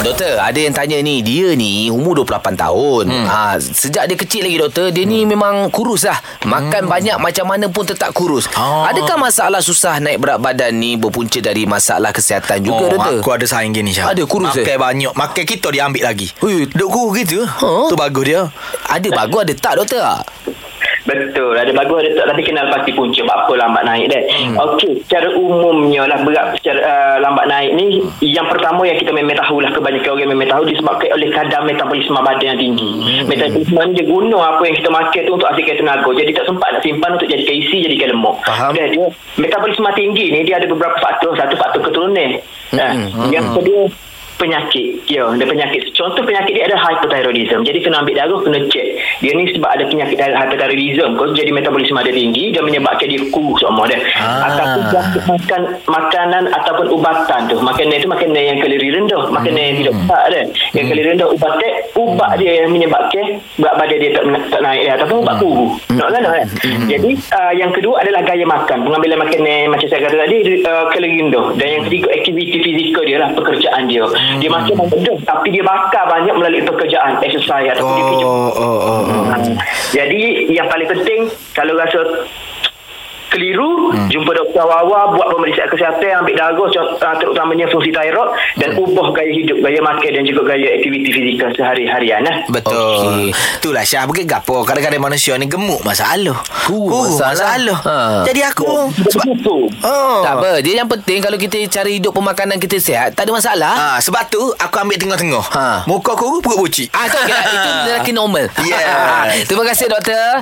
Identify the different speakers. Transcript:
Speaker 1: Doktor, ada yang tanya ni, dia ni umur 28 tahun. Hmm. Ha, sejak dia kecil lagi doktor, dia ni memang kurus lah. Makan hmm. banyak macam mana pun tetap kurus.
Speaker 2: Oh.
Speaker 1: Adakah masalah susah naik berat badan ni berpunca dari masalah kesihatan juga
Speaker 2: oh,
Speaker 1: doktor?
Speaker 2: Aku ada saing gini Syah
Speaker 1: Ada kurus
Speaker 2: Makan
Speaker 1: eh?
Speaker 2: banyak Makan kita dia ambil lagi
Speaker 1: Ui.
Speaker 2: Duk kurus gitu
Speaker 1: Ha?
Speaker 2: Tu bagus dia
Speaker 1: Ada bagus ada tak doktor?
Speaker 3: Betul, ada bagus ada tak tapi kenal pasti punca apa lambat naik dah. Hmm. Okey, secara umumnya lah berat secara uh, lambat naik ni yang pertama yang kita memang tahu lah kebanyakan orang memang tahu disebabkan oleh kadar metabolisme badan yang tinggi. Hmm. Metabolisme ni dia guna apa yang kita makan tu untuk hasilkan tenaga. Jadi tak sempat nak simpan untuk jadikan isi jadikan lemak.
Speaker 1: Faham.
Speaker 3: Dan dia metabolisme tinggi ni dia ada beberapa faktor. Satu faktor keturunan. Hmm. Hmm. Yang kedua penyakit ya ada penyakit contoh penyakit dia ada hypothyroidism jadi kena ambil darah kena cek dia ni sebab ada penyakit hypothyroidism kau jadi metabolisme dia tinggi dan menyebabkan dia kurus semua dia.
Speaker 2: Ah.
Speaker 3: ataupun dia makan makanan ataupun ubatan tu. Makanan itu makanan yang kalori rendah makanan yang tidak ubat dia. Yang kalori rendah ubat ubat dia yang menyebabkan berat badan dia tak, tak naik dia ataupun ubat kuru nak kan kan jadi uh, yang kedua adalah gaya makan. Pengambilan makanan macam saya kata tadi uh, kalori rendah. Dan yang ketiga aktiviti fizikal dia lah pekerjaan dia dia macam mudah tapi dia bakar banyak melalui pekerjaan exercise ataupun dia kerja
Speaker 2: Oh, oh, oh, oh.
Speaker 3: Hmm. Jadi yang paling penting kalau rasa keliru hmm. jumpa dokter awal buat pemeriksaan kesihatan ambil darah uh, terutamanya fungsi thyroid dan ubah gaya hidup gaya makan dan juga gaya aktiviti fizikal sehari-harian lah.
Speaker 2: Betul
Speaker 1: Okey.
Speaker 2: Itulah Syah Bukit gapo Kadang-kadang manusia ni gemuk masalah
Speaker 1: Kurus masalah. Ha.
Speaker 2: Jadi aku sebab,
Speaker 3: Begitu.
Speaker 2: oh.
Speaker 1: Tak apa, dia yang penting kalau kita cari hidup pemakanan kita sihat, tak ada masalah.
Speaker 2: Ha, sebab tu aku ambil tengah-tengah.
Speaker 1: Ha.
Speaker 2: Muka aku perut bucik.
Speaker 1: Ah, tu okay. Itu lelaki normal.
Speaker 2: Yes.
Speaker 1: Terima kasih doktor.